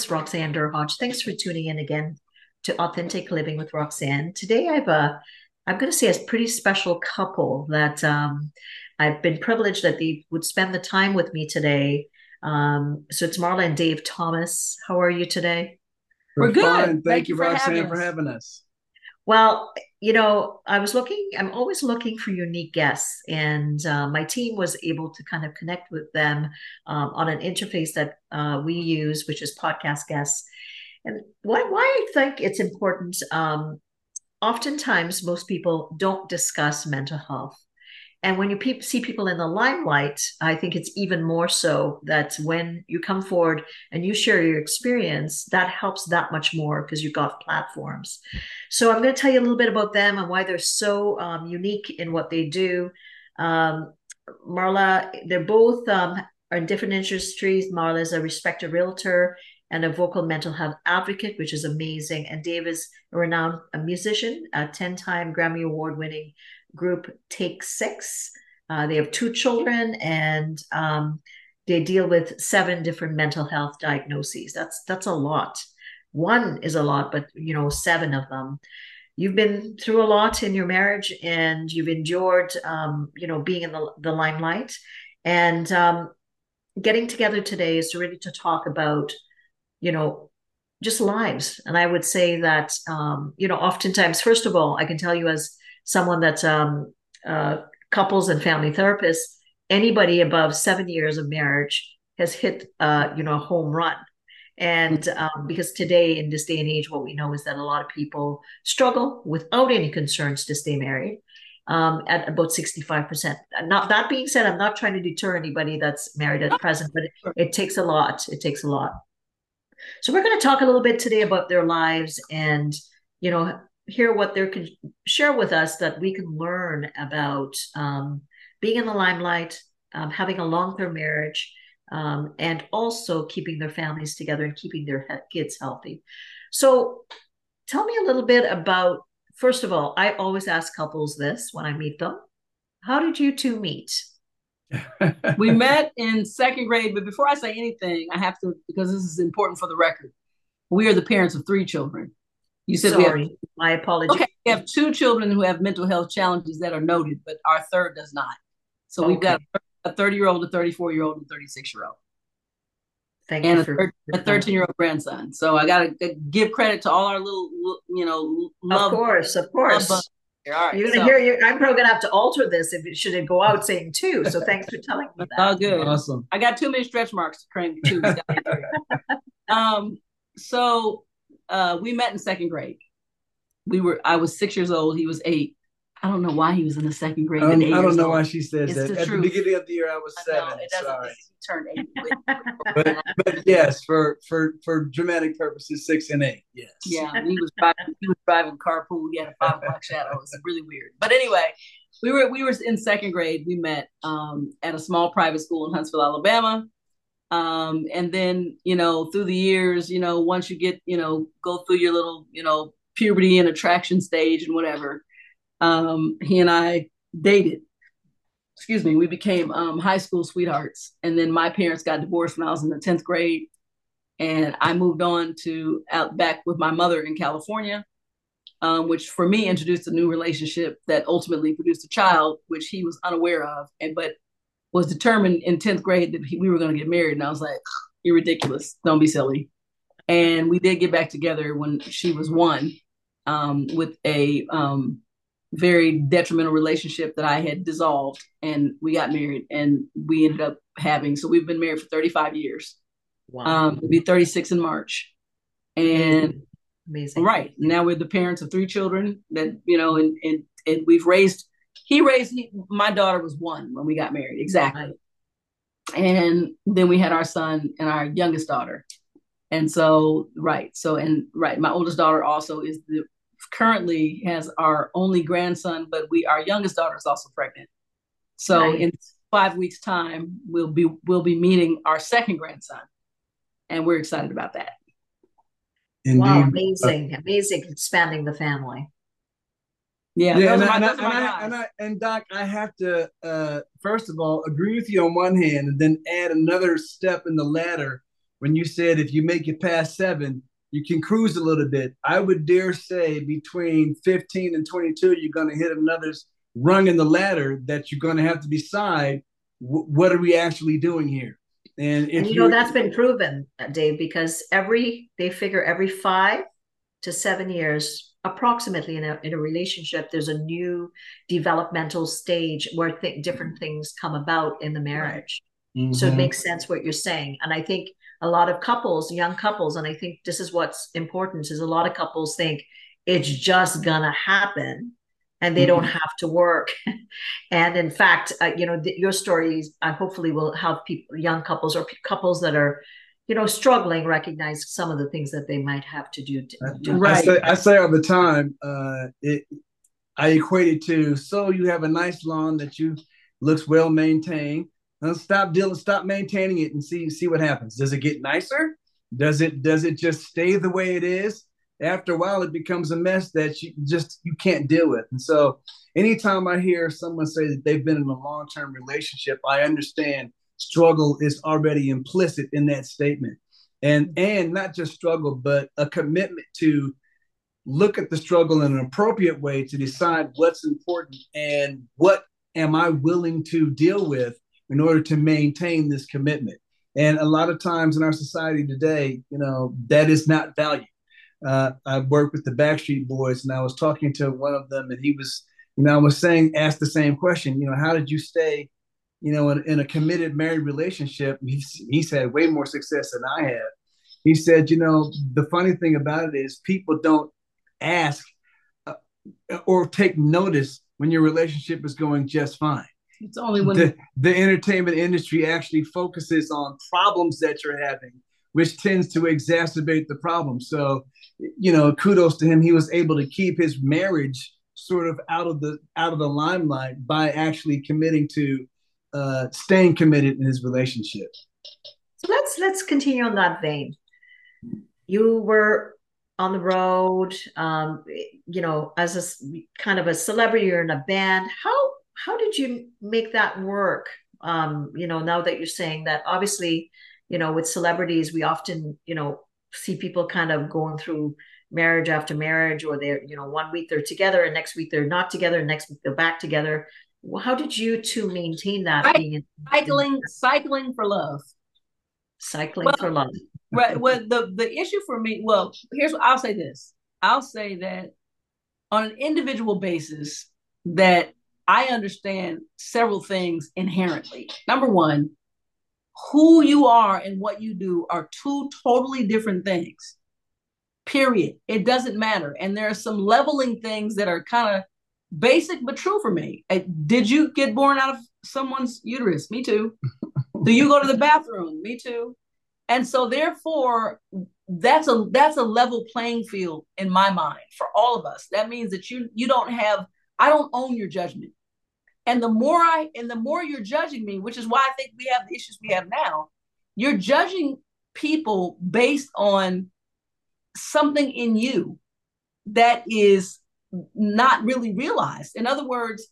It's Roxanne Derhodge. Thanks for tuning in again to Authentic Living with Roxanne. Today, I have a, I'm going to say a pretty special couple that um, I've been privileged that they would spend the time with me today. Um, so it's Marla and Dave Thomas. How are you today? We're, We're good. Fine. Thank, Thank you, Roxanne, for having us. Well, you know, I was looking, I'm always looking for unique guests, and uh, my team was able to kind of connect with them um, on an interface that uh, we use, which is podcast guests. And why, why I think it's important, um, oftentimes most people don't discuss mental health. And when you pe- see people in the limelight, I think it's even more so that when you come forward and you share your experience, that helps that much more because you've got platforms. So I'm going to tell you a little bit about them and why they're so um, unique in what they do. Um, Marla, they're both um, are in different industries. Marla is a respected realtor and a vocal mental health advocate, which is amazing. And Dave is a renowned musician, a 10 time Grammy Award winning group Take Six. Uh, they have two children and um, they deal with seven different mental health diagnoses. That's that's a lot. One is a lot, but you know, seven of them. You've been through a lot in your marriage, and you've endured, um, you know, being in the, the limelight. And um, getting together today is really to talk about, you know, just lives. And I would say that, um, you know, oftentimes, first of all, I can tell you as someone that's um, uh, couples and family therapist, anybody above seven years of marriage has hit, uh, you know, a home run. And um, because today, in this day and age, what we know is that a lot of people struggle without any concerns to stay married um, at about 65%. Not that being said, I'm not trying to deter anybody that's married at present, but it, it takes a lot. It takes a lot. So we're going to talk a little bit today about their lives and, you know, hear what they can share with us that we can learn about um, being in the limelight, um, having a long term marriage, um, and also keeping their families together and keeping their he- kids healthy. So, tell me a little bit about, first of all, I always ask couples this when I meet them How did you two meet? we met in second grade, but before I say anything, I have to, because this is important for the record. We are the parents of three children. You said Sorry, we have, my apologies. Okay, we have two children who have mental health challenges that are noted, but our third does not. So okay. we've got a 30 year old, a 34 year old, and a 36 year old. Thank and you for a 13 year old grandson. So I got to give credit to all our little, you know, love. Of course, of course. All right, You're gonna so. hear you. I'm probably gonna have to alter this if it should it go out saying two. So thanks for telling me that. Oh, good, awesome. I got too many stretch marks to claim two. um, so uh, we met in second grade. We were I was six years old. He was eight. I don't know why he was in the second grade. Um, I don't know old. why she says it's that. At truth. the beginning of the year, I was I seven. Know, Sorry. He turned eight. but, but yes, for for for dramatic purposes, six and eight. Yes. Yeah, he was driving. He was driving carpool. He had a five o'clock shadow. It was really weird. But anyway, we were we were in second grade. We met um, at a small private school in Huntsville, Alabama. Um, and then, you know, through the years, you know, once you get, you know, go through your little, you know, puberty and attraction stage and whatever, um, he and I dated. Excuse me, we became um, high school sweethearts. And then my parents got divorced when I was in the 10th grade. And I moved on to out back with my mother in California, um, which for me introduced a new relationship that ultimately produced a child, which he was unaware of. And but was determined in 10th grade that he, we were going to get married. And I was like, you're ridiculous. Don't be silly. And we did get back together when she was one um, with a um, very detrimental relationship that I had dissolved. And we got married and we ended up having, so we've been married for 35 years. Wow. Um, we'll be 36 in March. And Amazing. Right. Now we're the parents of three children that, you know, and, and, and we've raised he raised he, my daughter was one when we got married exactly and then we had our son and our youngest daughter and so right so and right my oldest daughter also is the currently has our only grandson but we our youngest daughter is also pregnant so right. in five weeks time we'll be we'll be meeting our second grandson and we're excited about that Indeed. wow uh, amazing amazing expanding the family yeah, yeah, and, I, and, I, and, I, and, I, and Doc, I have to uh, first of all agree with you on one hand, and then add another step in the ladder when you said if you make it past seven, you can cruise a little bit. I would dare say between 15 and 22, you're going to hit another rung in the ladder that you're going to have to decide w- what are we actually doing here. And, and you know that's been proven, Dave, because every they figure every five to seven years approximately in a, in a relationship there's a new developmental stage where th- different things come about in the marriage. Mm-hmm. so it makes sense what you're saying. And i think a lot of couples young couples and i think this is what's important is a lot of couples think it's just gonna happen and they mm-hmm. don't have to work. And in fact uh, you know your stories uh, hopefully will help people young couples or p- couples that are you know, struggling, recognize some of the things that they might have to do. To, do. Right. I say, I say all the time, uh, it, I equate it to, so you have a nice lawn that you looks well maintained. Now stop dealing, stop maintaining it and see, see what happens. Does it get nicer? Does it, does it just stay the way it is? After a while, it becomes a mess that you just, you can't deal with. And so anytime I hear someone say that they've been in a long-term relationship, I understand struggle is already implicit in that statement. And and not just struggle but a commitment to look at the struggle in an appropriate way to decide what's important and what am i willing to deal with in order to maintain this commitment. And a lot of times in our society today you know that is not valued. Uh, i worked with the backstreet boys and i was talking to one of them and he was you know i was saying asked the same question you know how did you stay you know, in, in a committed married relationship, he's, he's had way more success than I have. He said, you know, the funny thing about it is people don't ask uh, or take notice when your relationship is going just fine. It's only when the, the entertainment industry actually focuses on problems that you're having, which tends to exacerbate the problem. So, you know, kudos to him. He was able to keep his marriage sort of out of the out of the limelight by actually committing to uh, staying committed in his relationship. So let's let's continue on that vein. You were on the road, um, you know, as a kind of a celebrity or in a band. How how did you make that work? Um, you know, now that you're saying that, obviously, you know, with celebrities, we often, you know, see people kind of going through marriage after marriage, or they're, you know, one week they're together and next week they're not together, and next week they're back together how did you two maintain that being cycling in, cycling for love. Cycling well, for love. right well the the issue for me well here's what i'll say this. I'll say that on an individual basis that i understand several things inherently. Number one who you are and what you do are two totally different things. Period. It doesn't matter. And there are some leveling things that are kind of basic but true for me. Uh, did you get born out of someone's uterus? Me too. Do you go to the bathroom? Me too. And so therefore that's a that's a level playing field in my mind for all of us. That means that you you don't have I don't own your judgment. And the more I and the more you're judging me, which is why I think we have the issues we have now, you're judging people based on something in you that is not really realized. In other words,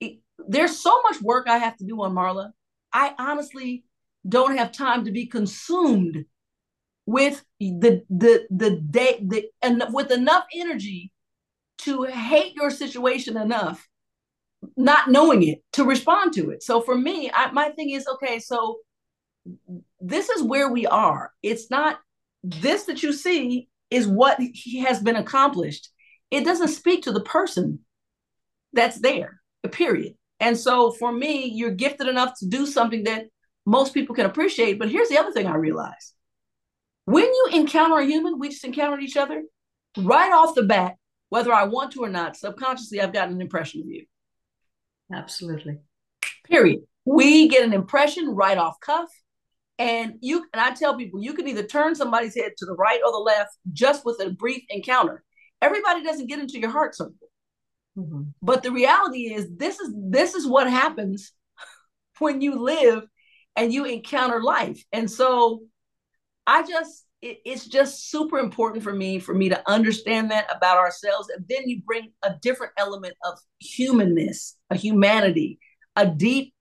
it, there's so much work I have to do on Marla. I honestly don't have time to be consumed with the the the day the and with enough energy to hate your situation enough not knowing it to respond to it so for me I, my thing is okay so this is where we are it's not this that you see is what has been accomplished it doesn't speak to the person that's there, period. And so for me, you're gifted enough to do something that most people can appreciate. But here's the other thing I realized when you encounter a human, we just encountered each other right off the bat, whether I want to or not, subconsciously, I've gotten an impression of you. Absolutely. Period. We get an impression right off cuff. And you and I tell people you can either turn somebody's head to the right or the left just with a brief encounter. Everybody doesn't get into your heart circle. Mm-hmm. But the reality is this is this is what happens when you live and you encounter life. And so I just it, it's just super important for me for me to understand that about ourselves and then you bring a different element of humanness a humanity a deep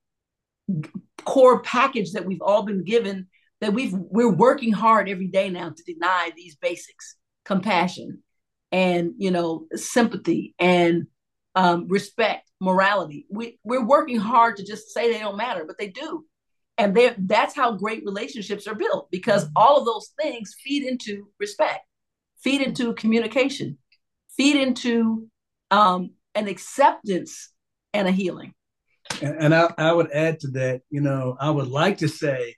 core package that we've all been given that we've we're working hard every day now to deny these basics compassion and you know sympathy and um, respect morality. We, we're working hard to just say they don't matter but they do. And that's how great relationships are built because mm-hmm. all of those things feed into respect feed into communication feed into um, an acceptance and a healing. And, and I, I, would add to that you know i would like to say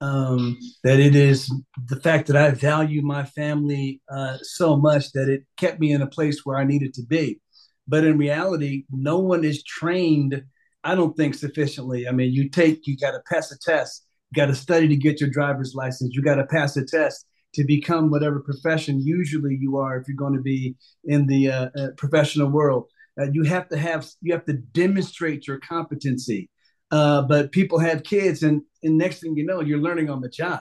um, that it is the fact that i value my family uh, so much that it kept me in a place where i needed to be but in reality no one is trained I don't think sufficiently. I mean, you take, you got to pass a test, you got to study to get your driver's license, you got to pass a test to become whatever profession usually you are if you're going to be in the uh, uh, professional world. Uh, you have to have, you have to demonstrate your competency. Uh, but people have kids, and, and next thing you know, you're learning on the job.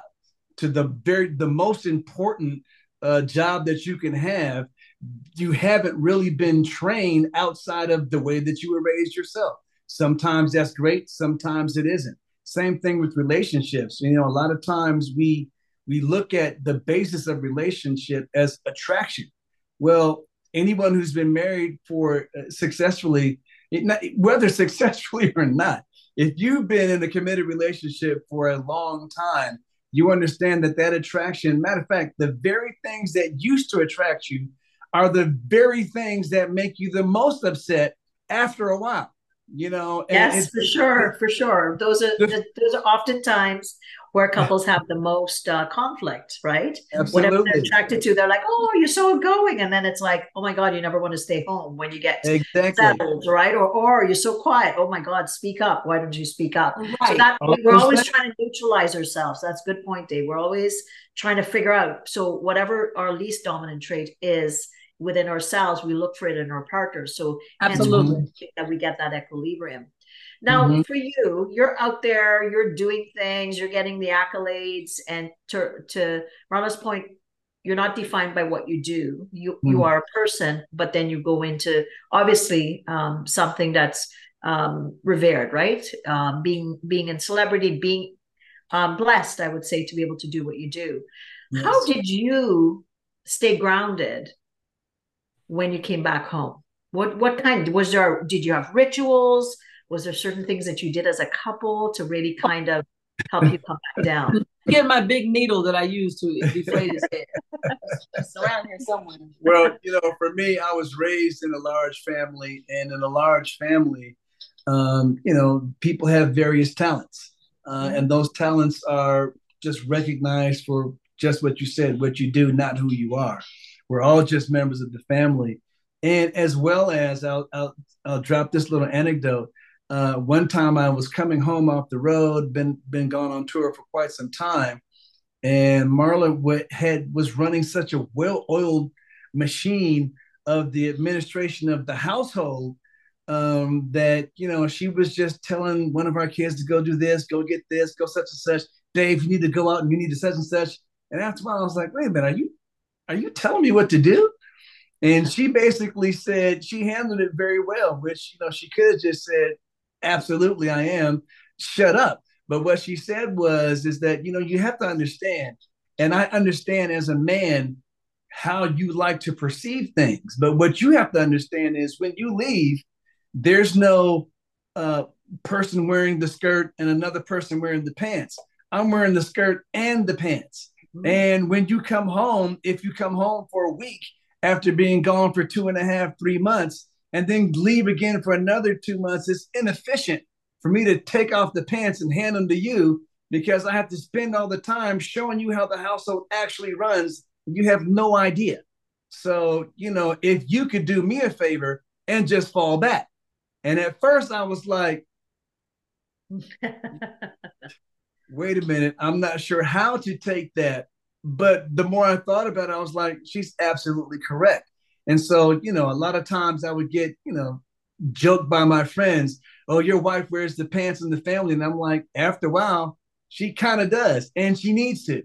To the very, the most important uh, job that you can have, you haven't really been trained outside of the way that you were raised yourself. Sometimes that's great, sometimes it isn't. Same thing with relationships. You know, a lot of times we we look at the basis of relationship as attraction. Well, anyone who's been married for uh, successfully, not, whether successfully or not, if you've been in a committed relationship for a long time, you understand that that attraction, matter of fact, the very things that used to attract you are the very things that make you the most upset after a while you know? Yes for sure for sure. Those are those are oftentimes where couples have the most uh, conflict right? Absolutely. whatever they're attracted to they're like oh you're so going and then it's like oh my god you never want to stay home when you get exactly. settled right? Or or you're so quiet. Oh my god speak up. Why don't you speak up? Right. so that we're always trying to neutralize ourselves. That's a good point dave. We're always trying to figure out so whatever our least dominant trait is within ourselves, we look for it in our partners. So absolutely. that we get that equilibrium. Now, mm-hmm. for you, you're out there, you're doing things, you're getting the accolades, and to to Marla's point, you're not defined by what you do. You mm-hmm. you are a person, but then you go into obviously um, something that's um, revered, right? Um, being being in celebrity, being um, blessed, I would say, to be able to do what you do. Yes. How did you stay grounded when you came back home? What what kind was there? Did you have rituals? Was there certain things that you did as a couple to really kind of help you come back down? Get my big needle that I use to deflate his head. it's around here somewhere. Well, you know, for me, I was raised in a large family, and in a large family, um, you know, people have various talents, uh, mm-hmm. and those talents are just recognized for just what you said, what you do, not who you are. We're all just members of the family. And as well as, I'll, I'll, I'll drop this little anecdote. Uh, one time I was coming home off the road, been been gone on tour for quite some time, and Marla w- had was running such a well-oiled machine of the administration of the household um, that you know she was just telling one of our kids to go do this, go get this, go such and such. Dave, you need to go out and you need to such and such. And after a while, I was like, wait a minute, are you are you telling me what to do? And she basically said she handled it very well, which you know she could have just said, "Absolutely, I am." Shut up. But what she said was, is that you know you have to understand, and I understand as a man how you like to perceive things. But what you have to understand is when you leave, there's no uh, person wearing the skirt and another person wearing the pants. I'm wearing the skirt and the pants. Mm-hmm. And when you come home, if you come home for a week after being gone for two and a half, three months, and then leave again for another two months, it's inefficient for me to take off the pants and hand them to you because I have to spend all the time showing you how the household actually runs. You have no idea. So, you know, if you could do me a favor and just fall back, And at first I was like, wait a minute, I'm not sure how to take that. But the more I thought about it, I was like, she's absolutely correct. And so, you know, a lot of times I would get, you know, joked by my friends, oh, your wife wears the pants in the family. And I'm like, after a while, she kind of does, and she needs to.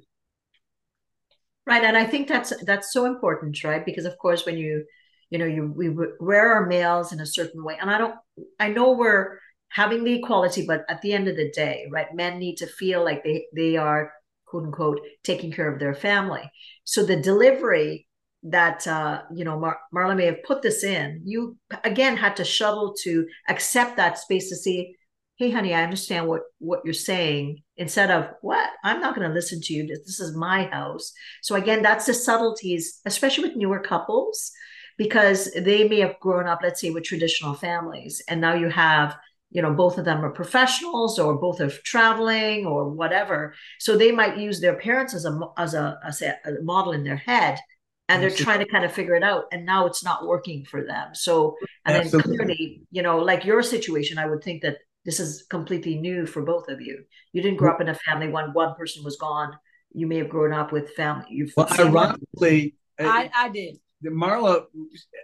Right. And I think that's that's so important, right? Because of course, when you, you know, you we wear our males in a certain way. And I don't I know we're having the equality, but at the end of the day, right, men need to feel like they they are quote unquote taking care of their family. So the delivery that uh, you know Mar- Marla may have put this in, you again had to shuttle to accept that space to see, hey, honey, I understand what what you're saying. Instead of what I'm not going to listen to you. This is my house. So again, that's the subtleties, especially with newer couples, because they may have grown up, let's say, with traditional families, and now you have you know both of them are professionals or both are traveling or whatever so they might use their parents as a as a, as a model in their head and they're trying to kind of figure it out and now it's not working for them. So and Absolutely. then clearly you know like your situation i would think that this is completely new for both of you. You didn't grow up in a family when one person was gone. You may have grown up with family you've well ironically uh, I, I did. marla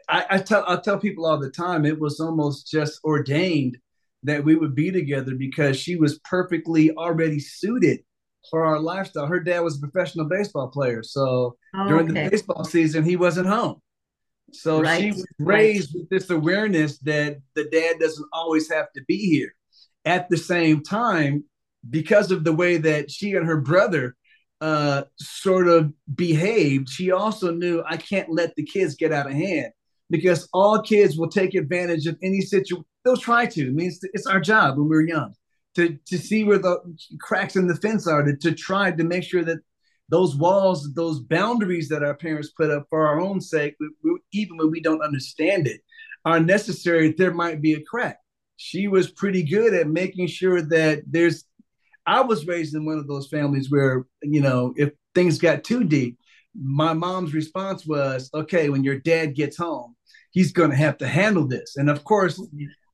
I, I tell i tell people all the time it was almost just ordained that we would be together because she was perfectly already suited for our lifestyle. Her dad was a professional baseball player. So oh, during okay. the baseball season, he wasn't home. So right. she was raised right. with this awareness that the dad doesn't always have to be here. At the same time, because of the way that she and her brother uh, sort of behaved, she also knew I can't let the kids get out of hand because all kids will take advantage of any situation. They'll try to. I mean, it's, it's our job when we're young to to see where the cracks in the fence are, to, to try to make sure that those walls, those boundaries that our parents put up for our own sake, even when we don't understand it, are necessary. There might be a crack. She was pretty good at making sure that there's. I was raised in one of those families where you know if things got too deep, my mom's response was, "Okay, when your dad gets home, he's going to have to handle this." And of course,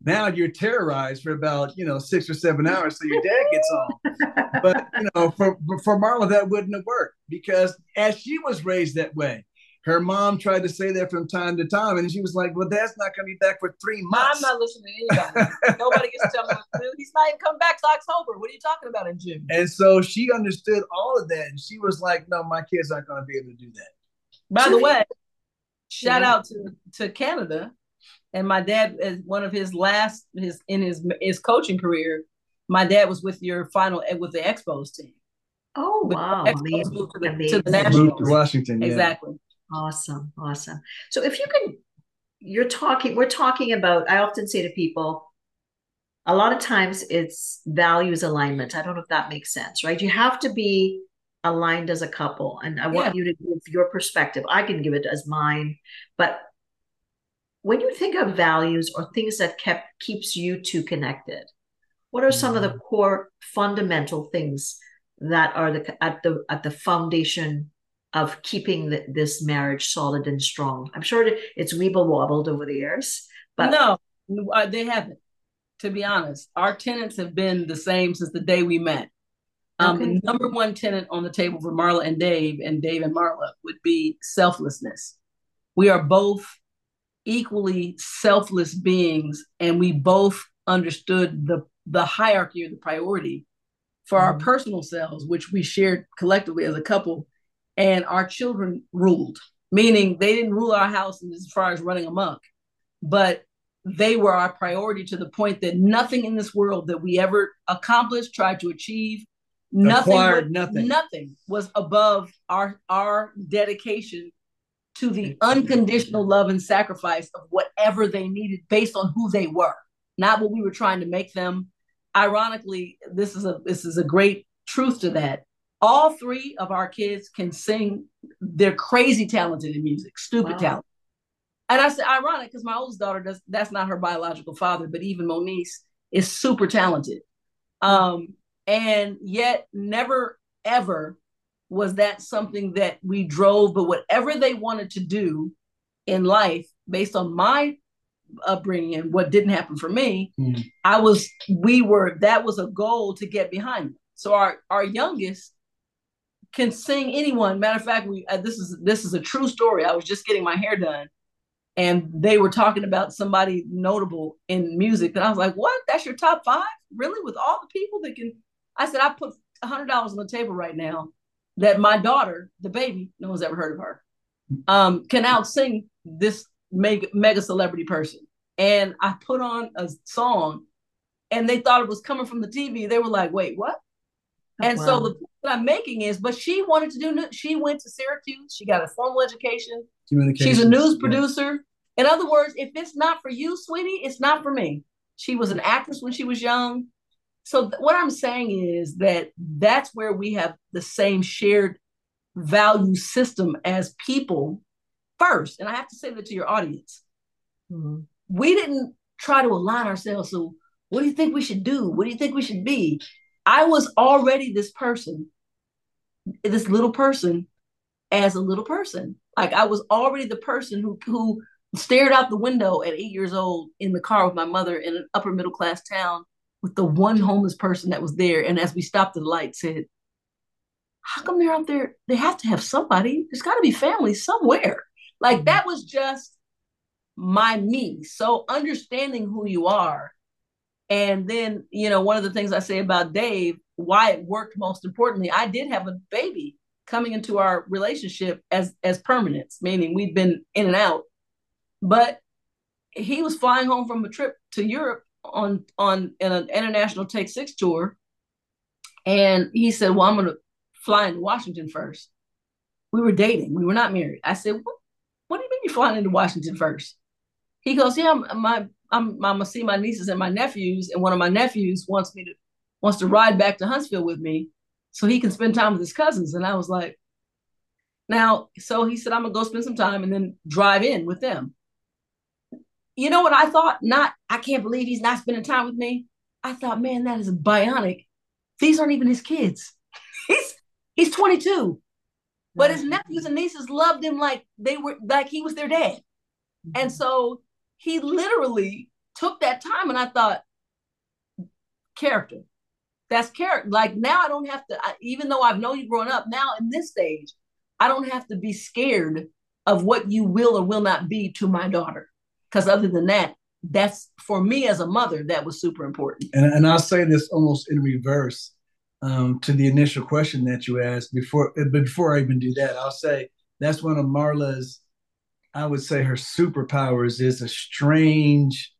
now you're terrorized for about you know six or seven hours so your dad gets home. But you know for for marla that wouldn't have worked because as she was raised that way her mom tried to say that from time to time and she was like well dad's not going to be back for three months i'm not listening to anybody. Nobody gets to tell me what to do. He's not even come back to october. What are you talking about in june? And so she understood all of that and she was like no my kids aren't going to be able to do that. By the way shout yeah. out to to canada and my dad as one of his last his in his his coaching career my dad was with your final with the expos team. Oh wow. Amazing. To, the, to the national washington yeah. exactly. Awesome. Awesome. So if you can you're talking we're talking about i often say to people a lot of times it's values alignment. I don't know if that makes sense right? You have to be aligned as a couple. And i want you to give your perspective. I can give it as mine but when you think of values or things that kept keeps you two connected what are some of the mm-hmm. core fundamental things that are the at the at the foundation of keeping the, this marriage solid and strong i'm sure it's weeble wobbled over the years but no uh, they haven't to be honest our tenants have been the same since the day we met um, okay. the number one tenant on the table for marla and dave and dave and marla would be selflessness we are both equally selfless beings and we both understood the the hierarchy or the priority for mm-hmm. our personal selves which we shared collectively as a couple and our children ruled meaning they didn't rule our house as far as running amok but they were our priority to the point that nothing in this world that we ever accomplished tried to achieve nothing was, nothing nothing was above our our dedication to the unconditional love and sacrifice of whatever they needed based on who they were, not what we were trying to make them. Ironically, this is a this is a great truth to that. All three of our kids can sing. They're crazy talented in music, stupid wow. talent. And I said ironic because my oldest daughter does that's not her biological father, but even Moniece is super talented. Um, and yet never ever was that something that we drove but whatever they wanted to do in life based on my upbringing and what didn't happen for me, mm. I was we were that was a goal to get behind. So our our youngest can sing anyone. Matter of fact, we uh, this is this is a true story. I was just getting my hair done, and they were talking about somebody notable in music, and I was like, "What? That's your top five? Really? With all the people that can?" I said, "I put a hundred dollars on the table right now that my daughter, the baby, no one's ever heard of her, um, can out sing this mega mega celebrity person." And I put on a song, and they thought it was coming from the TV. They were like, "Wait, what?" Oh, and wow. so the point that I'm making is, but she wanted to do. She went to Syracuse. She got a formal education. She's a news producer. Yeah. In other words, if it's not for you, sweetie, it's not for me. She was an actress when she was young. So th- what I'm saying is that that's where we have the same shared value system as people first. And I have to say that to your audience. Mm-hmm. We didn't try to align ourselves. So what do you think we should do? What do you think we should be? I was already this person, this little person, as a little person. Like I was already the person who who stared out the window at eight years old in the car with my mother in an upper middle class town with the one homeless person that was there. And as we stopped the light, said, "How come they're out there? They have to have somebody. There's got to be family somewhere." Like that was just my me. So understanding who you are and then, you know, one of the things I say about Dave, why it worked most importantly, I did have a baby coming into our relationship as as permanence, meaning we'd been in and out. But he was flying home from a trip to Europe on on in an international Take Six tour, and he said, "Well, I'm going to fly into Washington first. We were dating. We were not married. I said, "What? What do you mean you're flying into Washington first? He goes, "Yeah, my I'm, I'm gonna see my nieces and my nephews, and one of my nephews wants me to wants to ride back to Huntsville with me so he can spend time with his cousins. And I was like, now, so he said, I'm gonna go spend some time and then drive in with them. You know what I thought? Not, I can't believe he's not spending time with me. I thought, man, that is bionic. These aren't even his kids. he's he's 22. But his mm-hmm. nephews and nieces loved him like they were like he was their dad. And mm-hmm. so he literally took that time and I thought, character. That's character. Like now I don't have to, I, even though I've known you growing up, now in this stage, I don't have to be scared of what you will or will not be to my daughter. Because other than that, that's for me as a mother, that was super important. And, and I'll say this almost in reverse um, to the initial question that you asked before. But before I even do that, I'll say that's one of Marla's I would say her superpowers is a strange,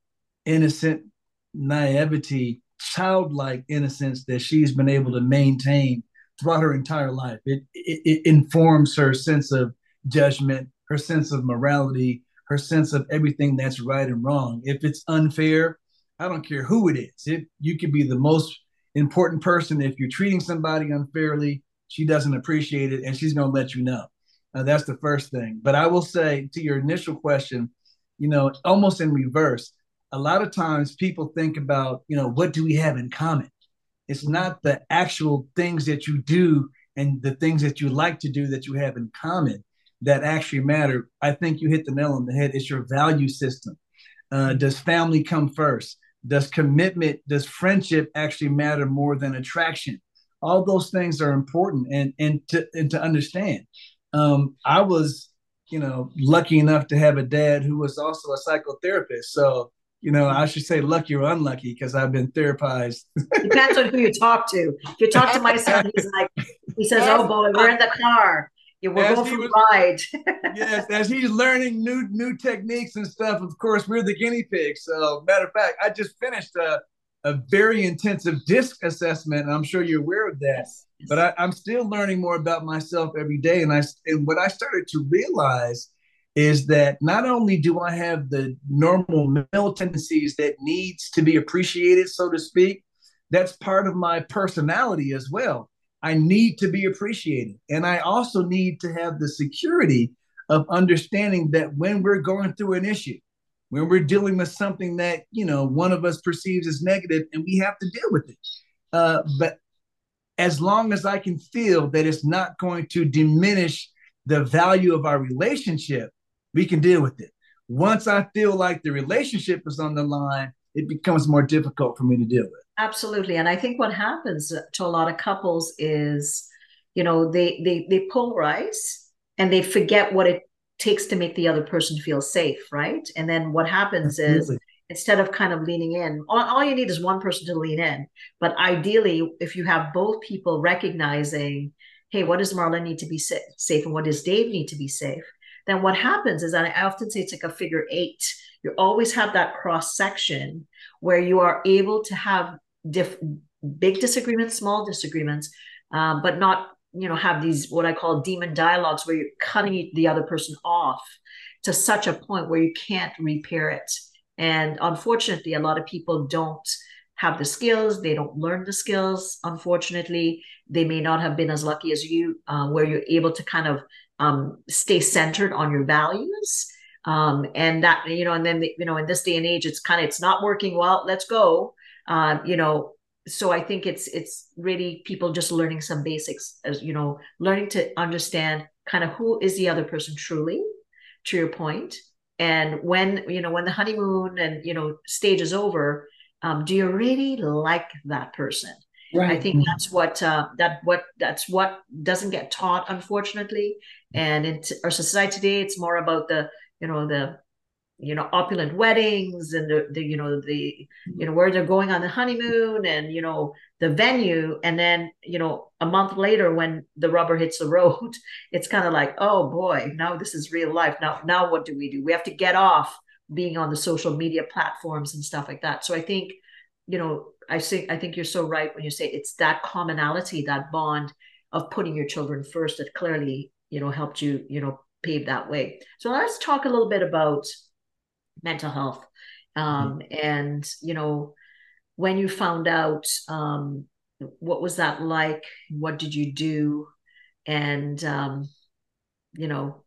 innocent naivety, childlike innocence that she's been able to maintain throughout her entire life. It, it, it informs her sense of judgment, her sense of morality, her sense of everything that's right and wrong. If it's unfair, I don't care who it is. It, you could be the most important person. If you're treating somebody unfairly, she doesn't appreciate it and she's going to let you know. Uh, that's the first thing. But I will say to your initial question, you know, almost in reverse, a lot of times people think about, you know, what do we have in common? It's not the actual things that you do and the things that you like to do that you have in common that actually matter. I think you hit the nail on the head. It's your value system. Uh, does family come first? Does commitment, does friendship actually matter more than attraction? All those things are important and, and, to, and to understand um, I was, you know, lucky enough to have a dad who was also a psychotherapist. So, you know, I should say lucky or unlucky because I've been therapized. Depends on who you talk to. If you talk to my son, he's like, he says, "Oh boy, we're in the car. Yeah, we're going for ride." yes, as he's learning new new techniques and stuff. Of course, we're the guinea pigs. So, matter of fact, I just finished a a very intensive disc assessment, and I'm sure you're aware of that. Yes. But I, I'm still learning more about myself every day, and I and what I started to realize is that not only do I have the normal male tendencies that needs to be appreciated, so to speak, that's part of my personality as well. I need to be appreciated, and I also need to have the security of understanding that when we're going through an issue, when we're dealing with something that you know one of us perceives as negative and we have to deal with it. Uh, but as long as i can feel that it's not going to diminish the value of our relationship we can deal with it. Once I feel like the relationship is on the line, it becomes more difficult for me to deal with. Absolutely. And I think what happens to a lot of couples is, you know, they they they polarize and they forget what it takes to make the other person feel safe, right? And then what happens Absolutely. is instead of kind of leaning in, all, all you need is one person to lean in. But ideally, if you have both people recognizing, hey, what does Marla need to be safe and what does Dave need to be safe? Then what happens is, and I often say it's like a figure eight. You always have that cross section where you are able to have diff- big disagreements, small disagreements, um, but not you know have these what I call demon dialogues where you're cutting the other person off to such a point where you can't repair it. And unfortunately, a lot of people don't have the skills. They don't learn the skills unfortunately. They may not have been as lucky as you uh, where you're able to kind of um, stay centered on your values. Um, and that you know and then you know in this day and age it's kind of it's not working. Well let's go uh, you know so i think it's it's really people just learning some basics as you know learning to understand kind of who is the other person truly to your point. And when you know when the honeymoon and you know stage is over um, do you really like that person? Right. i think that's what uh, that what that's what doesn't get taught unfortunately. And in t- our society today it's more about the you know the you know opulent weddings and the, the you know the you know where they're going on the honeymoon and you know the venue. And then you know a month later when the rubber hits the road it's kind of like oh boy now this is real life. Now now what do we do? We have to get off being on the social media platforms and stuff like that. So i think you know i think i think you're so right when you say it's that commonality that bond of putting your children first that clearly you know helped you you know pave that way. So let's talk a little bit about mental health. Um, mm-hmm. And, you know, when you found out, um, what was that like? What did you do? And, um, you know,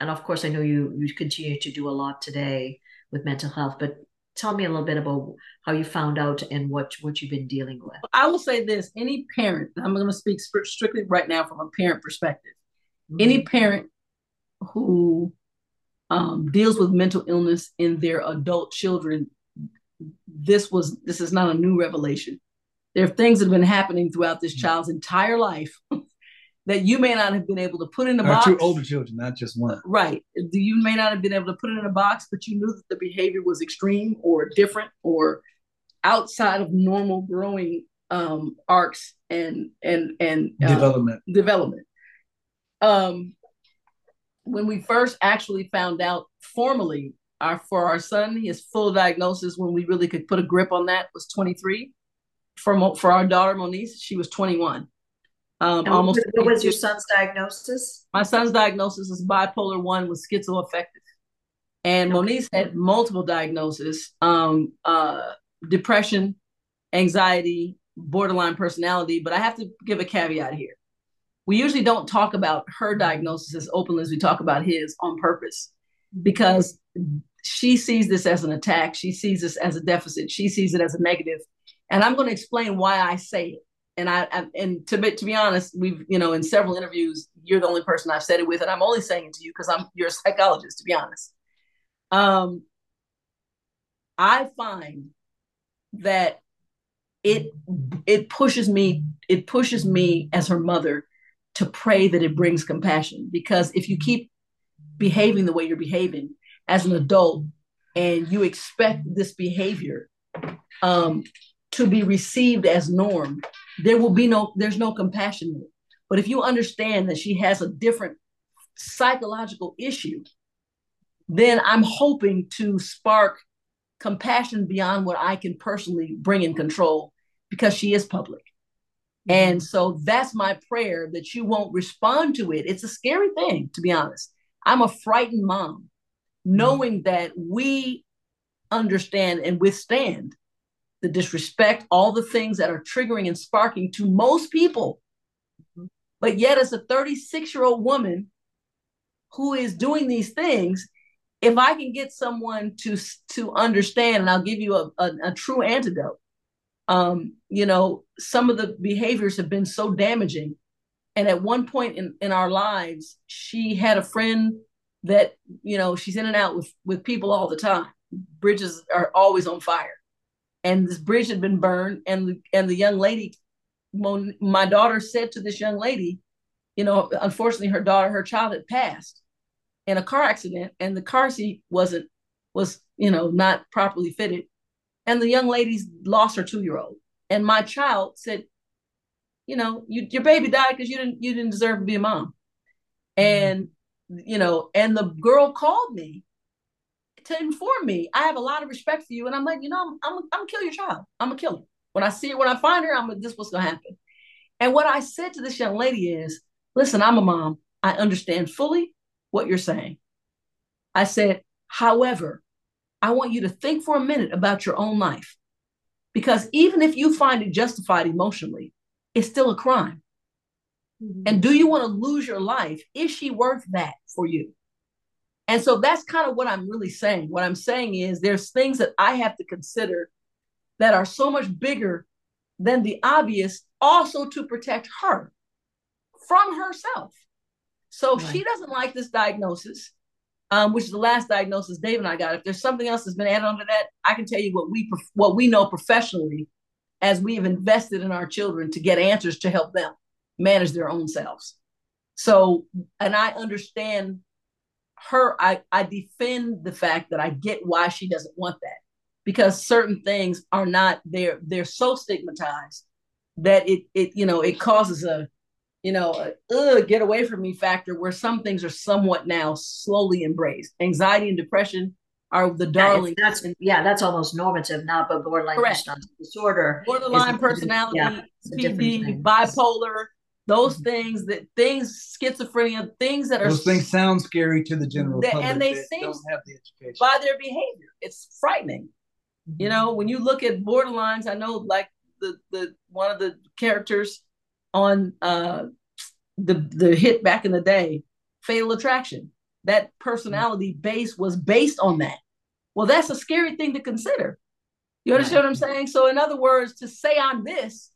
and of course, I know you, you continue to do a lot today with mental health, but tell me a little bit about how you found out and what what you've been dealing with i will say this any parent i'm going to speak strictly right now from a parent perspective mm-hmm. any parent who um, deals with mental illness in their adult children, this was this is not a new revelation. There are things that have been happening throughout this mm. child's entire life that you may not have been able to put in a box. Two older children, not just one. Right. You may not have been able to put it in a box, but you knew that the behavior was extreme or different or outside of normal growing um, arcs and and and uh, development. Development. Um, when we first actually found out formally our for our son, his full diagnosis when we really could put a grip on that was 23. For for our daughter Moniece, she was 21. Um, almost. What was your son's diagnosis? My son's diagnosis is bipolar one with schizoaffective, and okay. Had multiple diagnoses: um, uh, depression, anxiety, borderline personality. But I have to give a caveat here we usually don't talk about her diagnosis as openly as we talk about his on purpose because she sees this as an attack. She sees this as a deficit. She sees it as a negative. And I'm going to explain why I say it. And I, I and to be to be honest, we've you know in several interviews, you're the only person I've said it with, and I'm only saying it to you because I'm you're a psychologist. To be honest, um, I find that it it pushes me it pushes me as her mother to pray that it brings compassion. Because if you keep behaving the way you're behaving as an adult and you expect this behavior um, to be received as norm, there will be no, there's no compassion. But if you understand that she has a different psychological issue, then I'm hoping to spark compassion beyond what I can personally bring in control because she is public. Mm-hmm. And so that's my prayer that you won't respond to it. It's a scary thing, to be honest. I'm a frightened mom, mm-hmm. knowing that we understand and withstand the disrespect, all the things that are triggering and sparking to most people. Mm-hmm. But yet, as a 36 year old woman who is doing these things, if I can get someone to to understand, and I'll give you a, a, a true antidote, um, you know, some of the behaviors have been so damaging. And at one point in, in our lives, she had a friend that you know she's in and out with with people all the time. Bridges are always on fire, and this bridge had been burned, and the, and the young lady, my daughter said to this young lady, you know, unfortunately her daughter, her child had passed in a car accident, and the car seat wasn't was you know not properly fitted, and the young lady lost her two year old, and my child said, you know, you, your baby died because you didn't you didn't deserve to be a mom, mm-hmm. and you know, and the girl called me to inform me. I have a lot of respect for you, and I'm like, you know, I'm I'm, I'm gonna kill your child. I'm gonna kill her when I see her. When I find her, I'm this what's gonna happen. And what I said to this young lady is, listen, I'm a mom. I understand fully what you're saying. I said, however, I want you to think for a minute about your own life. Because even if you find it justified emotionally, it's still a crime. Mm-hmm. And do you want to lose your life? Is she worth that for you? And so that's kind of what I'm really saying. What I'm saying is there's things that I have to consider that are so much bigger than the obvious, also to protect her from herself. So right. she doesn't like this diagnosis, um, which is the last diagnosis Dave and I got. If there's something else that's been added onto that, I can tell you what we what we know professionally as we have invested in our children to get answers to help them manage their own selves. So, and I understand her, I, I defend the fact that I get why she doesn't want that because certain things are not they're they're so stigmatized that it it you know it causes a you know a, get away from me factor where some things are somewhat now slowly embraced anxiety and depression are the darling. Yeah, that's yeah, that's almost normative now, but borderline disorder, borderline personality, yeah, PD, bipolar, those mm-hmm. things that things schizophrenia things that are those things sound scary to the general that, public and they seem don't have the education by their behavior it's frightening mm-hmm. you know when you look at borderlines i know like the the one of the characters on uh the the hit back in the day fatal attraction. That personality base was based on that. Well that's a scary thing to consider. You understand what i'm saying? So in other words to say i'm this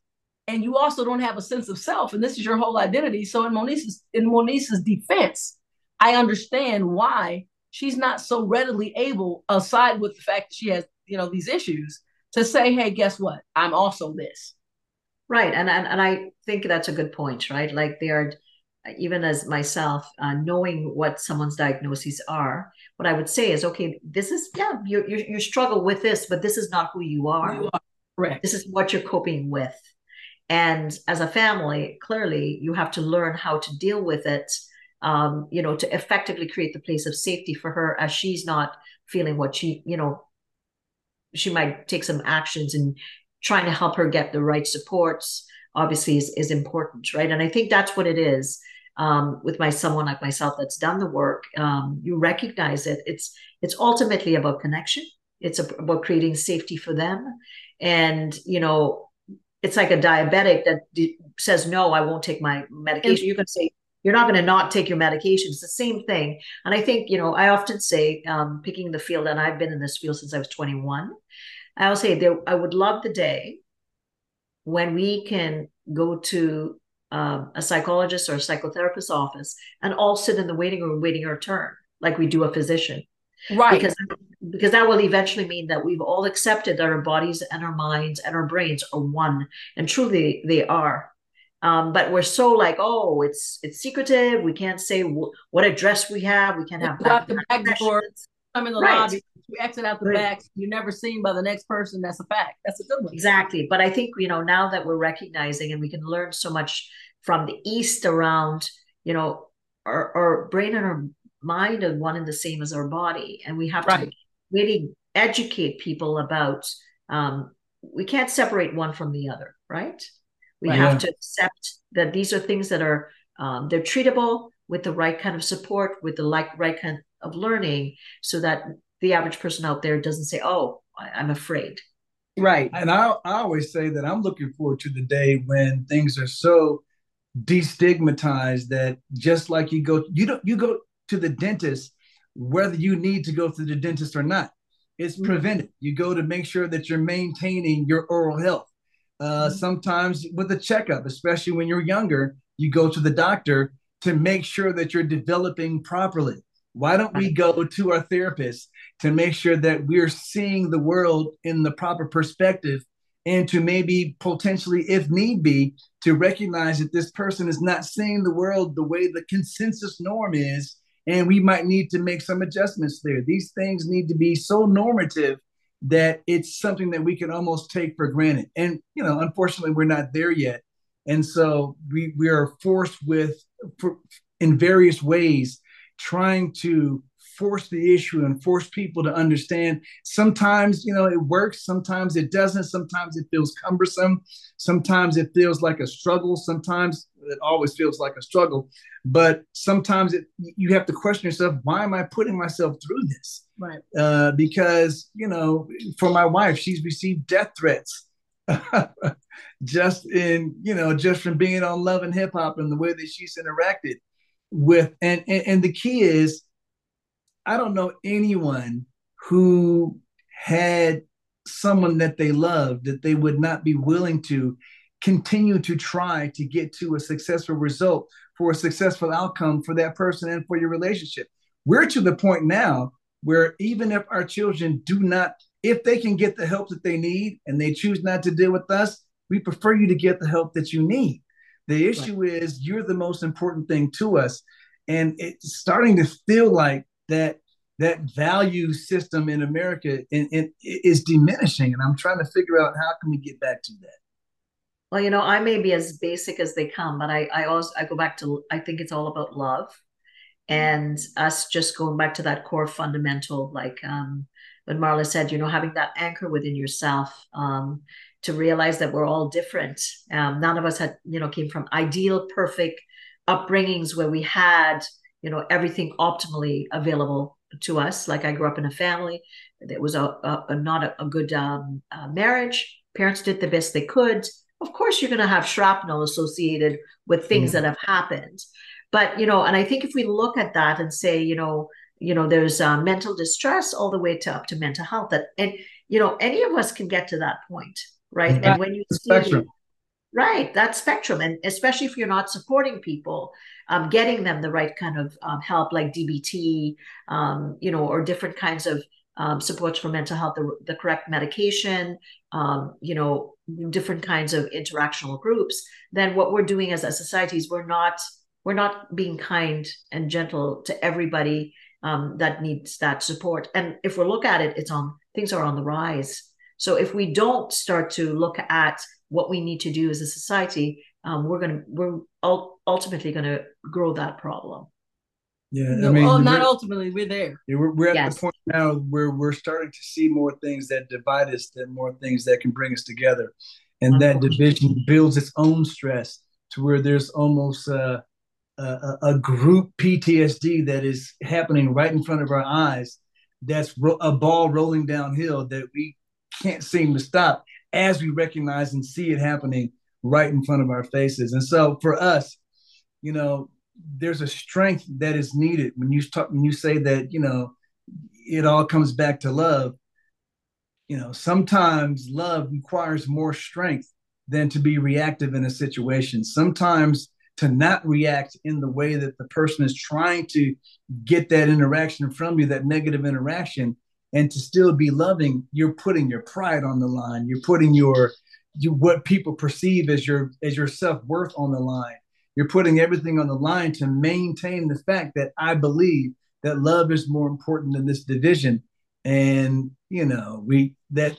and you also don't have a sense of self and this is your whole identity. So in monice's in monice's defense i understand why she's not so readily able aside with the fact that she has you know these issues to say hey guess what? I'm also this right and and, and i think that's a good point right? Like they are even as myself uh, knowing what someone's diagnoses are what i would say is okay this is yeah you you struggle with this but this is not who you are, you are. correct. This is what you're coping with. And as a family clearly you have to learn how to deal with it um, you know to effectively create the place of safety for her as she's not feeling what she you know she might take some actions and trying to help her get the right supports obviously is, is important right? And i think that's what it is um, with my someone like myself that's done the work um, you recognize it. It's it's ultimately about connection. It's about creating safety for them. And you know it's like a diabetic that d- says no i won't take my medication. You can say you're not going to not take your medication. It's the same thing. And i think you know i often say um, picking the field and i've been in this field since i was 21 i'll say there i would love the day when we can go to um, a psychologist or a psychotherapist office and all sit in the waiting room waiting our turn like we do a physician. Right. Because because that will eventually mean that we've all accepted that our bodies and our minds and our brains are one and truly they are. Um, but we're so like oh it's it's secretive. We can't say w- what address we have. We can't have back, the back doors i'm in the right. lobby you exit out the right. back you're never seen by the next person that's a fact that's a good one exactly but i think you know now that we're recognizing and we can learn so much from the east around you know our, our brain and our mind are one and the same as our body and we have right. to really educate people about um, we can't separate one from the other right we right. have to accept that these are things that are um, they're treatable with the right kind of support with the like right kind of learning so that the average person out there doesn't say oh i'm afraid right and I, I always say that i'm looking forward to the day when things are so destigmatized that just like you go you don't you go to the dentist whether you need to go to the dentist or not. It's mm-hmm. prevented. You go to make sure that you're maintaining your oral health. Uh, mm-hmm. Sometimes with a checkup, especially when you're younger, you go to the doctor to make sure that you're developing properly. Why don't we go to our therapist to make sure that we're seeing the world in the proper perspective and to maybe potentially, if need be, to recognize that this person is not seeing the world the way the consensus norm is, and we might need to make some adjustments there. These things need to be so normative that it's something that we can almost take for granted. And you know, unfortunately, we're not there yet, and so we we are forced with, for, in various ways, trying to force the issue and force people to understand. Sometimes, you know, it works. Sometimes it doesn't. Sometimes it feels cumbersome. Sometimes it feels like a struggle. Sometimes it always feels like a struggle. But sometimes it, you have to question yourself: Why am I putting myself through this? Right. Uh, because you know, for my wife, she's received death threats. just in you know just from being on love and hip hop and the way that she's interacted with and, and and the key is I don't know anyone who had someone that they loved that they would not be willing to continue to try to get to a successful result for a successful outcome for that person and for your relationship. We're to the point now where even if our children do not, if they can get the help that they need and they choose not to deal with us, we prefer you to get the help that you need. The issue right. is you're the most important thing to us. And it's starting to feel like that that value system in America in, in, is diminishing, and I'm trying to figure out how can we get back to that. Well, you know, I may be as basic as they come, but I I also I go back to I think it's all about love, and us just going back to that core fundamental, like um, when Marla said, you know, having that anchor within yourself. Um, to realize that we're all different. Um, none of us had, you know, came from ideal, perfect upbringings where we had you know everything optimally available to us. Like i grew up in a family that was a, a, a not a, a good um, uh, marriage. Parents did the best they could. Of course you're going to have shrapnel associated with things mm. that have happened. But you know and i think if we look at that and say you know you know there's uh, mental distress all the way to up to mental health that and you know any of us can get to that point right and when you see Right, that spectrum, and especially if you're not supporting people, um, getting them the right kind of um, help, like DBT, um, you know, or different kinds of um, supports for mental health, the, the correct medication, um, you know, different kinds of interactional groups. Then what we're doing as a society is we're not we're not being kind and gentle to everybody um, that needs that support. And if we look at it, it's on things are on the rise. So if we don't start to look at what we need to do as a society, um, we're going to we're ultimately going to grow that problem. Yeah, no, I mean, oh, not ultimately. We're there. Yeah, we're, we're at yes. the point now where we're starting to see more things that divide us than more things that can bring us together, and that division builds its own stress to where there's almost a, a, a group PTSD that is happening right in front of our eyes. That's ro- a ball rolling downhill that we can't seem to stop as we recognize and see it happening right in front of our faces. And so for us, you know, there's a strength that is needed when you talk when you say that, you know, it all comes back to love. You know, sometimes love requires more strength than to be reactive in a situation. Sometimes to not react in the way that the person is trying to get that interaction from you, that negative interaction, and to still be loving you're putting your pride on the line. You're putting your you what people perceive as your as your self-worth on the line. You're putting everything on the line to maintain the fact that i believe that love is more important than this division. And you know we that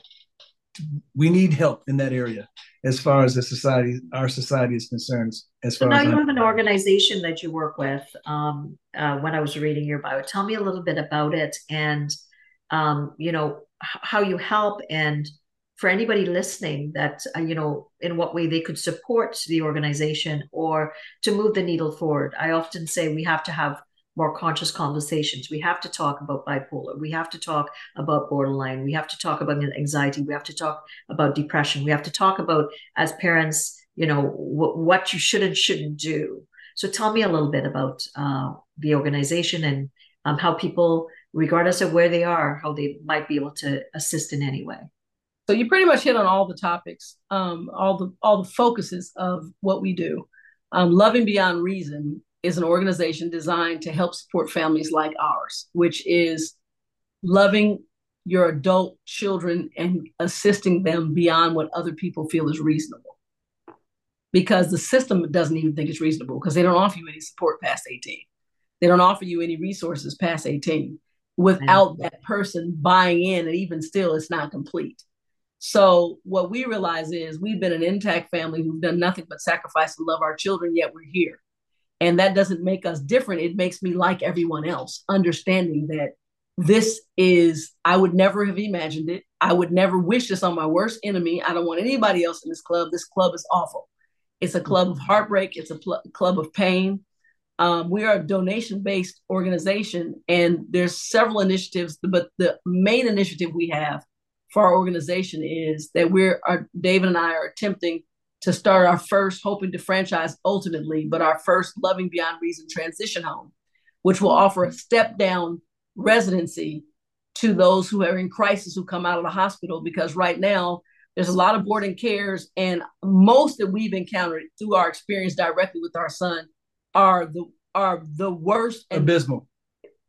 we need help in that area as far as the society our society is concerned as far so now as you have an organization that you work with um, uh, when i was reading your bio. Tell me a little bit about it and um, you know, how you help. And for anybody listening that uh, you know in what way they could support the organization or to move the needle forward i often say we have to have more conscious conversations. We have to talk about bipolar. We have to talk about borderline. We have to talk about anxiety. We have to talk about depression. We have to talk about as parents you know w- what you should and shouldn't do. So tell me a little bit about uh, the organization and um, how people regardless of where they are, how they might be able to assist in any way. So you pretty much hit on all the topics, um, all the all the focuses of what we do. Um, loving beyond reason is an organization designed to help support families like ours, which is loving your adult children and assisting them beyond what other people feel is reasonable. Because the system doesn't even think it's reasonable because they don't offer you any support past 18. They don't offer you any resources past 18 without that person buying in, and even still, it's not complete. So, what we realize is we've been an intact family who've done nothing but sacrifice and love our children, yet we're here. And that doesn't make us different. It makes me like everyone else, understanding that this is, I would never have imagined it. I would never wish this on my worst enemy. I don't want anybody else in this club. This club is awful. It's a club of heartbreak, it's a pl- club of pain. Um, we are a donation based organization, and there's several initiatives, but the main initiative we have for our organization is that we're, our, David and I are attempting to start our first, hoping to franchise ultimately, but our first Loving Beyond Reason transition home, which will offer a step down residency to those who are in crisis who come out of the hospital. Because right now, there's a lot of boarding cares, and most that we've encountered through our experience directly with our son are the are the worst and abysmal.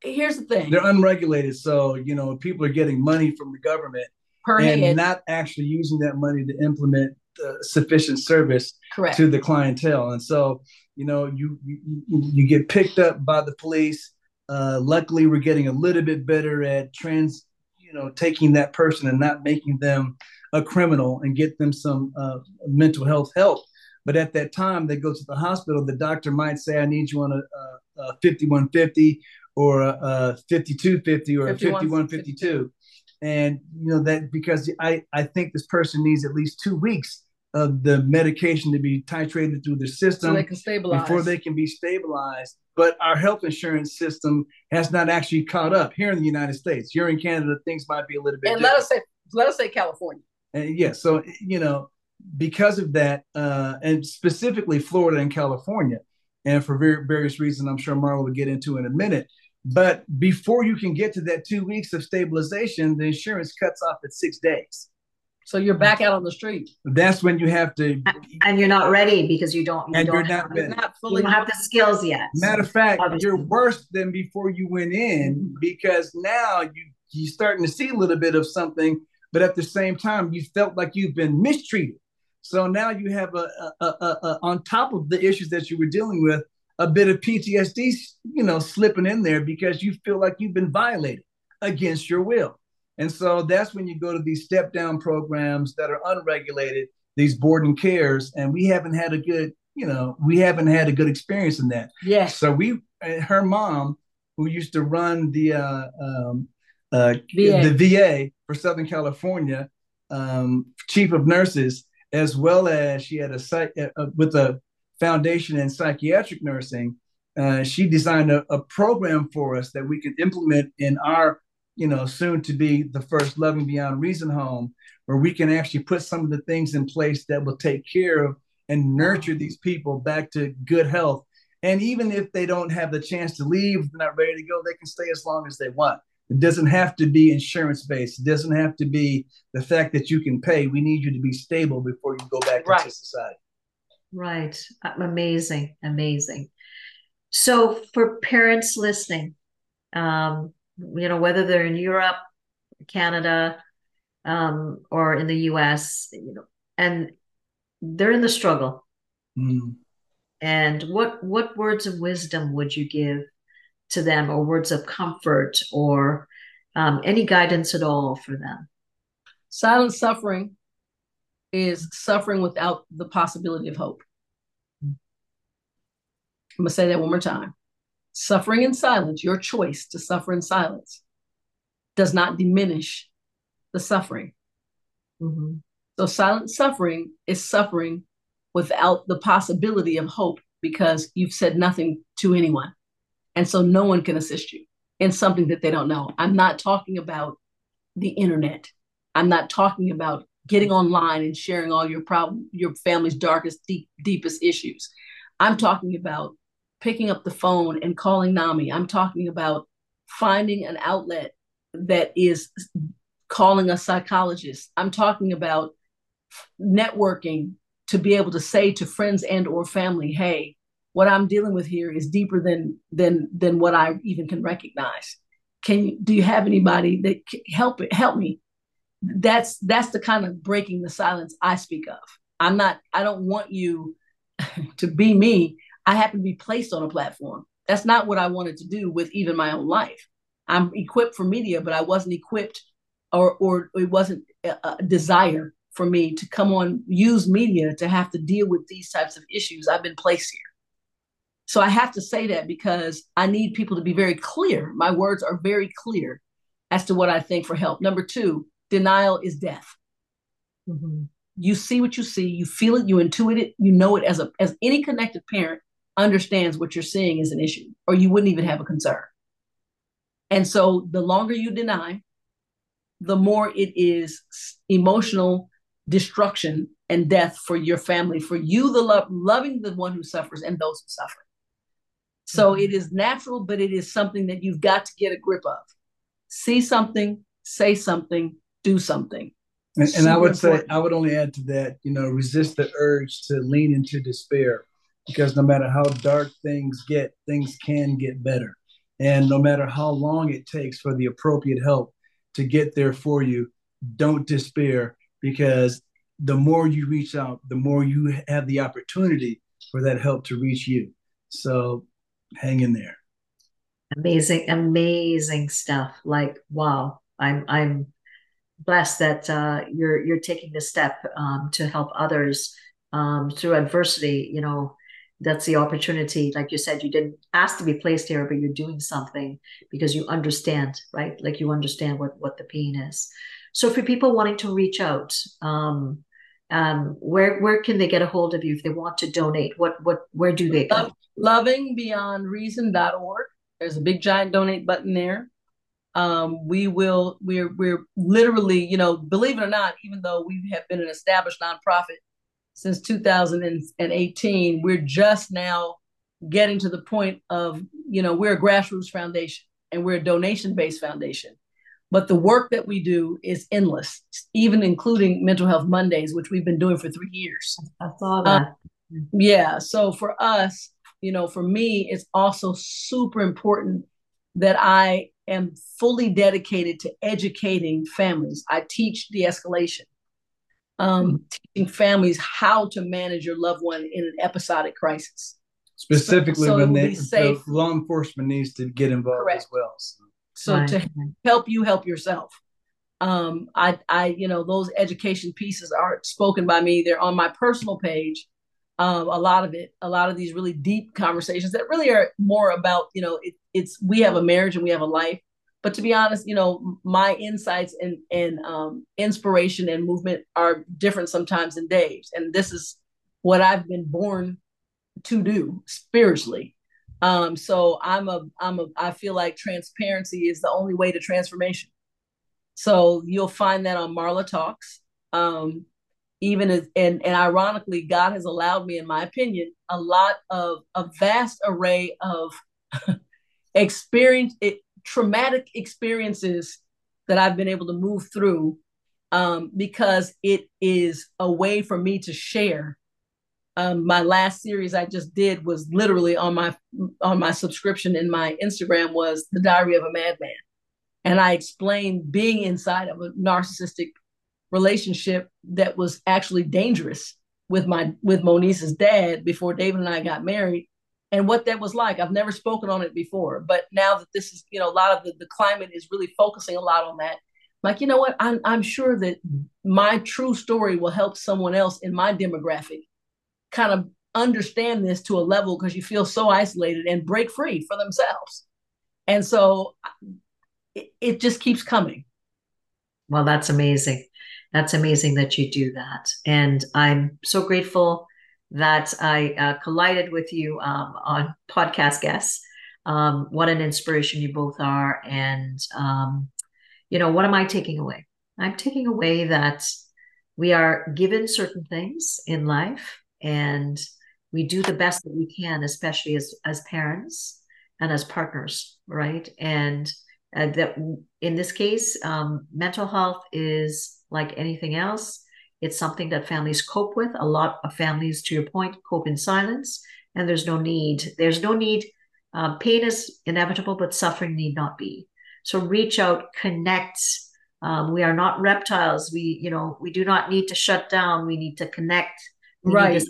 Here's the thing: they're unregulated, so you know people are getting money from the government per and head. not actually using that money to implement uh, sufficient service Correct. to the clientele. And so, you know, you, you you get picked up by the police. Uh, luckily, we're getting a little bit better at trans, you know, taking that person and not making them a criminal and get them some uh, mental health help. But at that time, they go to the hospital. The doctor might say, "I need you on a, a, a 5150 or a, a 5250 or a 5152." And you know that because I I think this person needs at least two weeks of the medication to be titrated through the system so they can stabilize. before they can be stabilized. But our health insurance system has not actually caught up here in the United States. Here in Canada, things might be a little bit. And different. let us say, let us say California. And yeah, so you know, because of that, uh, and specifically Florida and California, and for very, various reasons, I'm sure Marla will get into in a minute. But before you can get to that two weeks of stabilization, the insurance cuts off at six days. So you're back out on the street. That's when you have to, and you're not ready because you don't. You and don't you're not have, ready. Not You don't have the skills yet. Matter of fact, Obviously. you're worse than before you went in because now you you're starting to see a little bit of something, but at the same time, you felt like you've been mistreated. So now you have a, a, a, a on top of the issues that you were dealing with, a bit of PTSD, you know, slipping in there because you feel like you've been violated against your will. And so that's when you go to these step down programs that are unregulated, these board and cares, and we haven't had a good, you know, we haven't had a good experience in that. Yes. So we, uh, her mom, who used to run the uh, um, uh, VA. the VA for Southern California, um, chief of nurses, as well as she had a site uh, with a foundation in psychiatric nursing. Uh, she designed a, a program for us that we could implement in our, you know, soon to be the first Loving Beyond Reason home, where we can actually put some of the things in place that will take care of and nurture these people back to good health. And even if they don't have the chance to leave, they're not ready to go, they can stay as long as they want. It doesn't have to be insurance based. It doesn't have to be the fact that you can pay. We need you to be stable before you go back Right. into society. Right. Uh, Amazing. Amazing. So for parents listening, um, you know, whether they're in Europe, Canada, um, or in the US, you know, and they're in the struggle. Mm. And what what words of wisdom would you give to them, or words of comfort, or um, any guidance at all for them? Silent suffering is suffering without the possibility of hope. I'm going to say that one more time. Suffering in silence, your choice to suffer in silence, does not diminish the suffering. Mhm. So, silent suffering is suffering without the possibility of hope because you've said nothing to anyone. And so, no one can assist you in something that they don't know. I'm not talking about the internet. I'm not talking about getting online and sharing all your problem, your family's darkest, deep, deepest issues. I'm talking about picking up the phone and calling NAMI. I'm talking about finding an outlet that is calling a psychologist. I'm talking about networking to be able to say to friends and or family, "Hey, what I'm dealing with here is deeper than than than what I even can recognize. Can you do you have anybody that can help it help me? That's that's the kind of breaking the silence I speak of. I'm not I don't want you to be me. I happen to be placed on a platform. That's not what I wanted to do with even my own life. I'm equipped for media, but I wasn't equipped or or it wasn't a, a desire for me to come on use media to have to deal with these types of issues. I've been placed here. So I have to say that because I need people to be very clear. My words are very clear as to what I think for help. Number two, denial is death. Mm-hmm. You see what you see, you feel it, you intuit it, you know it as a as any connected parent understands what you're seeing is an issue, or you wouldn't even have a concern. And so the longer you deny, the more it is emotional destruction and death for your family, for you, the love, loving the one who suffers and those who suffer. So mm-hmm. it is natural, but it is something that you've got to get a grip of. See something, say something, do something. And, and I would important. say, I would only add to that, you know, resist the urge to lean into despair because no matter how dark things get, things can get better. And no matter how long it takes for the appropriate help to get there for you, don't despair because the more you reach out, the more you have the opportunity for that help to reach you. So hang in there. Amazing, amazing stuff. Like, wow, I'm I'm blessed that uh, you're you're taking this step um, to help others um, through adversity. You know, that's the opportunity. Like you said, you didn't ask to be placed here, but you're doing something because you understand, right? Like you understand what what the pain is. So for people wanting to reach out, um, um, where where can they get a hold of you if they want to donate? What what where do they go? Lovingbeyondreason.org. There's a big giant donate button there. Um, we will we're we're literally, you know, believe it or not, even though we have been an established nonprofit since 2018, we're just now getting to the point of, you know, we're a grassroots foundation and we're a donation based foundation. But the work that we do is endless, even including Mental Health Mondays, which we've been doing for three years. I saw that. Um, yeah. So for us, you know, for me, it's also super important that I am fully dedicated to educating families. I teach de escalation, um, mm-hmm. teaching families how to manage your loved one in an episodic crisis. Specifically, so, so when they, the law enforcement needs to get involved Correct. as well. So. So right. to help you help yourself. Um, I, I, you know, those education pieces aren't spoken by me. They're on my personal page. Um, a lot of it, a lot of these really deep conversations that really are more about, you know, it, it's we have a marriage and we have a life. But to be honest, you know, my insights and and um, inspiration and movement are different sometimes than Dave's, and this is what I've been born to do spiritually. Um, so I'm a I'm a I feel like transparency is the only way to transformation. So you'll find that on Marla Talks. Um, even as and, and ironically, God has allowed me, in my opinion, a lot of a vast array of experience it, traumatic experiences that I've been able to move through um, because it is a way for me to share um, my last series I just did was literally on my on my subscription in my Instagram was the Diary of a Madman, and I explained being inside of a narcissistic relationship that was actually dangerous with my with Monice's dad before David and I got married, and what that was like. I've never spoken on it before, but now that this is you know a lot of the, the climate is really focusing a lot on that. Like you know what, I'm I'm sure that my true story will help someone else in my demographic kind of understand this to a level because you feel so isolated and break free for themselves. And so it, it just keeps coming. Well, that's amazing. That's amazing that you do that. And I'm so grateful that I uh, collided with you um, on podcast guests. Um, what an inspiration you both are. And, um, you know, what am I taking away? I'm taking away that we are given certain things in life and we do the best that we can especially as as parents and as partners right and uh, that in this case um, mental health is like anything else it's something that families cope with a lot of families to your point cope in silence and there's no need. There's no need. Uh, pain is inevitable, but suffering need not be. So reach out, connect. Um, we are not reptiles. We, you know, we do not need to shut down. We need to connect. Right.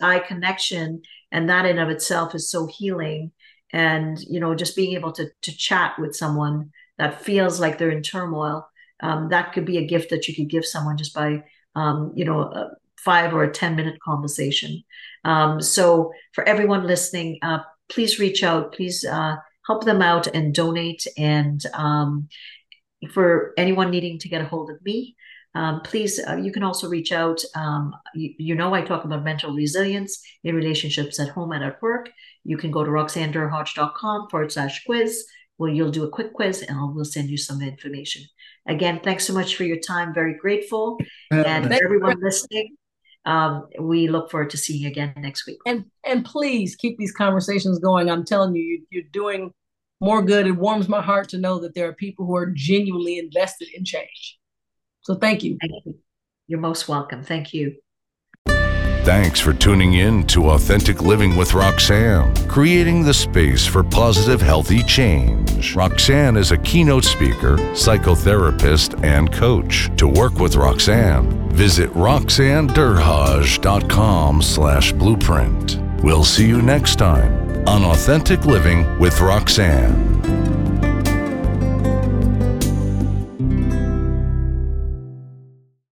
eye connection, and that in of itself is so healing. And you know, just being able to to chat with someone that feels like they're in turmoil, um, that could be a gift that you could give someone just by, um, you know, a five or a ten minute conversation. Um, so for everyone listening, uh, please reach out. Please uh, help them out and donate. And um, for anyone needing to get a hold of me, um, please, uh, you can also reach out. Um, you, you, know, I talk about mental resilience in relationships at home and at work. You can go to roxannederhodge.com forward slash quiz where you'll do a quick quiz and I'll, we'll send you some information. Again, thanks so much for your time. Very grateful. And for everyone listening, um, we look forward to seeing you again next week. And and please keep these conversations going. I'm telling you, you're doing more good. It warms my heart to know that there are people who are genuinely invested in change. So thank you. Thank you. You're most welcome. Thank you. Thanks for tuning in to Authentic Living with Roxanne, creating the space for positive, healthy change. Roxanne is a keynote speaker, psychotherapist, and coach. To work with Roxanne, visit roxannederhodge.com slash blueprint. We'll see you next time on Authentic Living with Roxanne.